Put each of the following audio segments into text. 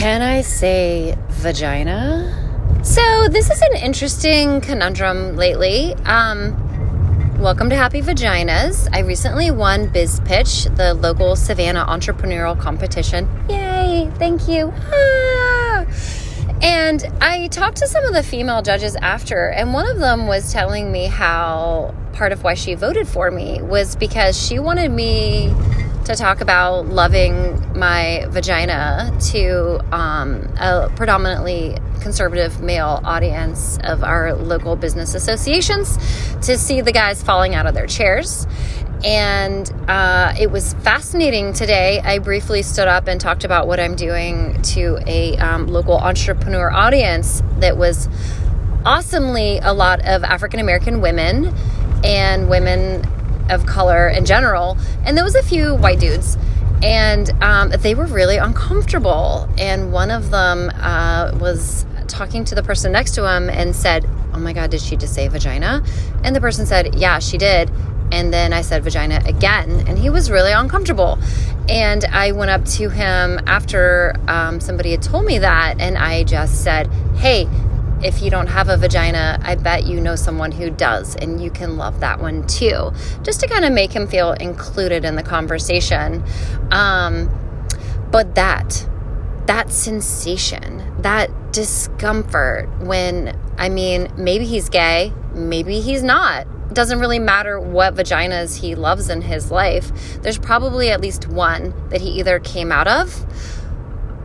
Can I say vagina? So, this is an interesting conundrum lately. Um, welcome to Happy Vaginas. I recently won Biz Pitch, the local Savannah entrepreneurial competition. Yay! Thank you. Ah! And I talked to some of the female judges after, and one of them was telling me how part of why she voted for me was because she wanted me to talk about loving my vagina to um, a predominantly conservative male audience of our local business associations to see the guys falling out of their chairs. And uh, it was fascinating today. I briefly stood up and talked about what I'm doing to a um, local entrepreneur audience that was awesomely a lot of African American women and women of color in general. And there was a few white dudes. And um, they were really uncomfortable. And one of them uh, was talking to the person next to him and said, Oh my God, did she just say vagina? And the person said, Yeah, she did. And then I said vagina again, and he was really uncomfortable. And I went up to him after um, somebody had told me that, and I just said, Hey, if you don't have a vagina, I bet you know someone who does, and you can love that one too. Just to kind of make him feel included in the conversation. Um, but that, that sensation, that discomfort when, I mean, maybe he's gay, maybe he's not. Doesn't really matter what vaginas he loves in his life. There's probably at least one that he either came out of,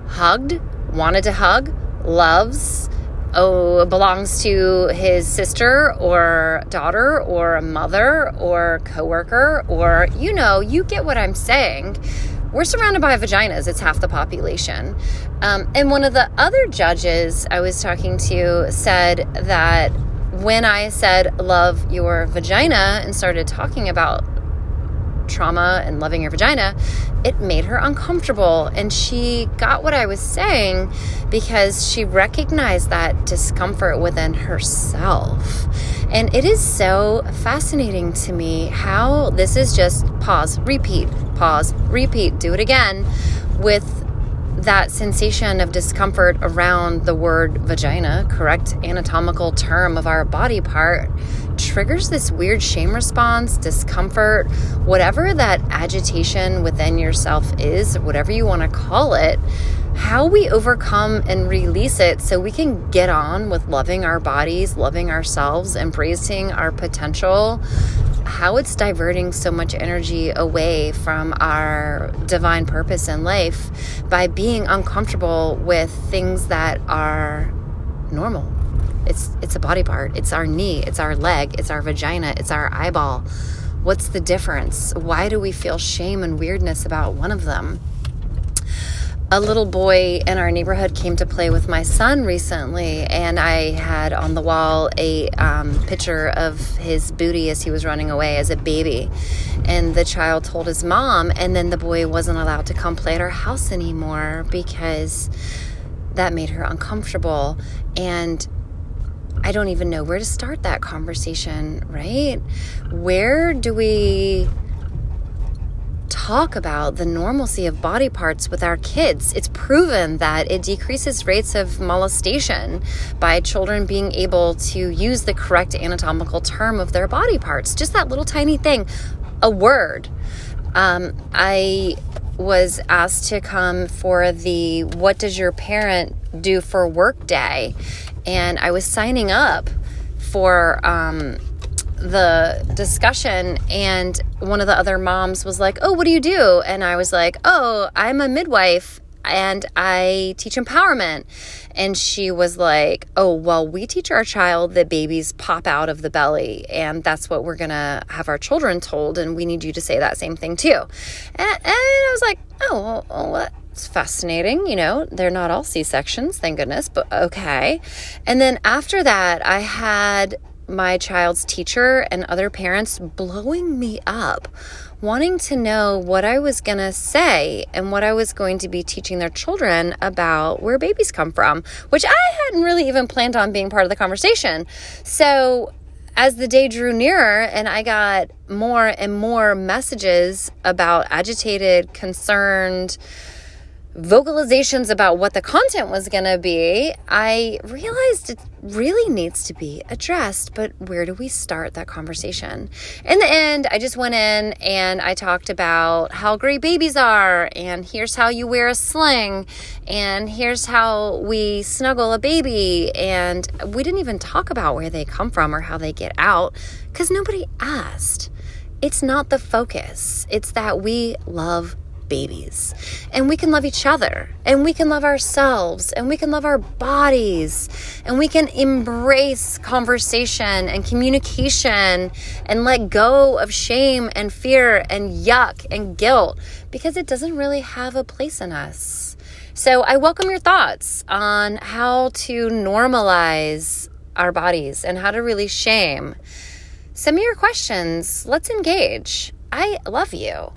hugged, wanted to hug, loves, oh, belongs to his sister or daughter or a mother or coworker or you know, you get what I'm saying. We're surrounded by vaginas. It's half the population. Um, and one of the other judges I was talking to said that when I said love your vagina and started talking about trauma and loving your vagina, it made her uncomfortable. And she got what I was saying because she recognized that discomfort within herself. And it is so fascinating to me how this is just pause, repeat, pause, repeat, do it again with that sensation of discomfort around the word vagina, correct anatomical term of our body part, triggers this weird shame response, discomfort, whatever that agitation within yourself is, whatever you want to call it. How we overcome and release it so we can get on with loving our bodies, loving ourselves, embracing our potential, how it's diverting so much energy away from our divine purpose in life by being uncomfortable with things that are normal. It's it's a body part. It's our knee, it's our leg, it's our vagina, it's our eyeball. What's the difference? Why do we feel shame and weirdness about one of them? A little boy in our neighborhood came to play with my son recently, and I had on the wall a um, picture of his booty as he was running away as a baby. And the child told his mom, and then the boy wasn't allowed to come play at our house anymore because that made her uncomfortable. And I don't even know where to start that conversation, right? Where do we talk about the normalcy of body parts with our kids. It's proven that it decreases rates of molestation by children being able to use the correct anatomical term of their body parts. Just that little tiny thing, a word. Um, I was asked to come for the What Does Your Parent Do for Work Day? And I was signing up for. Um, the discussion and one of the other moms was like, "Oh, what do you do?" And I was like, "Oh, I'm a midwife and I teach empowerment." And she was like, "Oh, well, we teach our child that babies pop out of the belly and that's what we're to have our children told and we need you to say that same thing too." And, and I was like, "Oh, well, what?" It's fascinating, you know, they're not all C sections, thank goodness, but okay. And then after that, I had my child's teacher and other parents blowing me up, wanting to know what I was going to say and what I was going to be teaching their children about where babies come from, which I hadn't really even planned on being part of the conversation. So, as the day drew nearer and I got more and more messages about agitated, concerned, vocalizations about what the content was going to be, I realized it really needs to be addressed. But where do we start that conversation? In the end, I just went in and I talked about how great babies are, and here's how you wear a sling, and here's how we snuggle a baby. And we didn't even talk about where they come from or how they get out because nobody asked. It's not the focus, it's that we love babies. And we can love each other, and we can love ourselves, and we can love our bodies, and we can embrace conversation and communication and let go of shame and fear and yuck and guilt because it doesn't really have a place in us. So I welcome your thoughts on how to normalize our bodies and how to really shame. Send me your questions. Let's engage. I love you.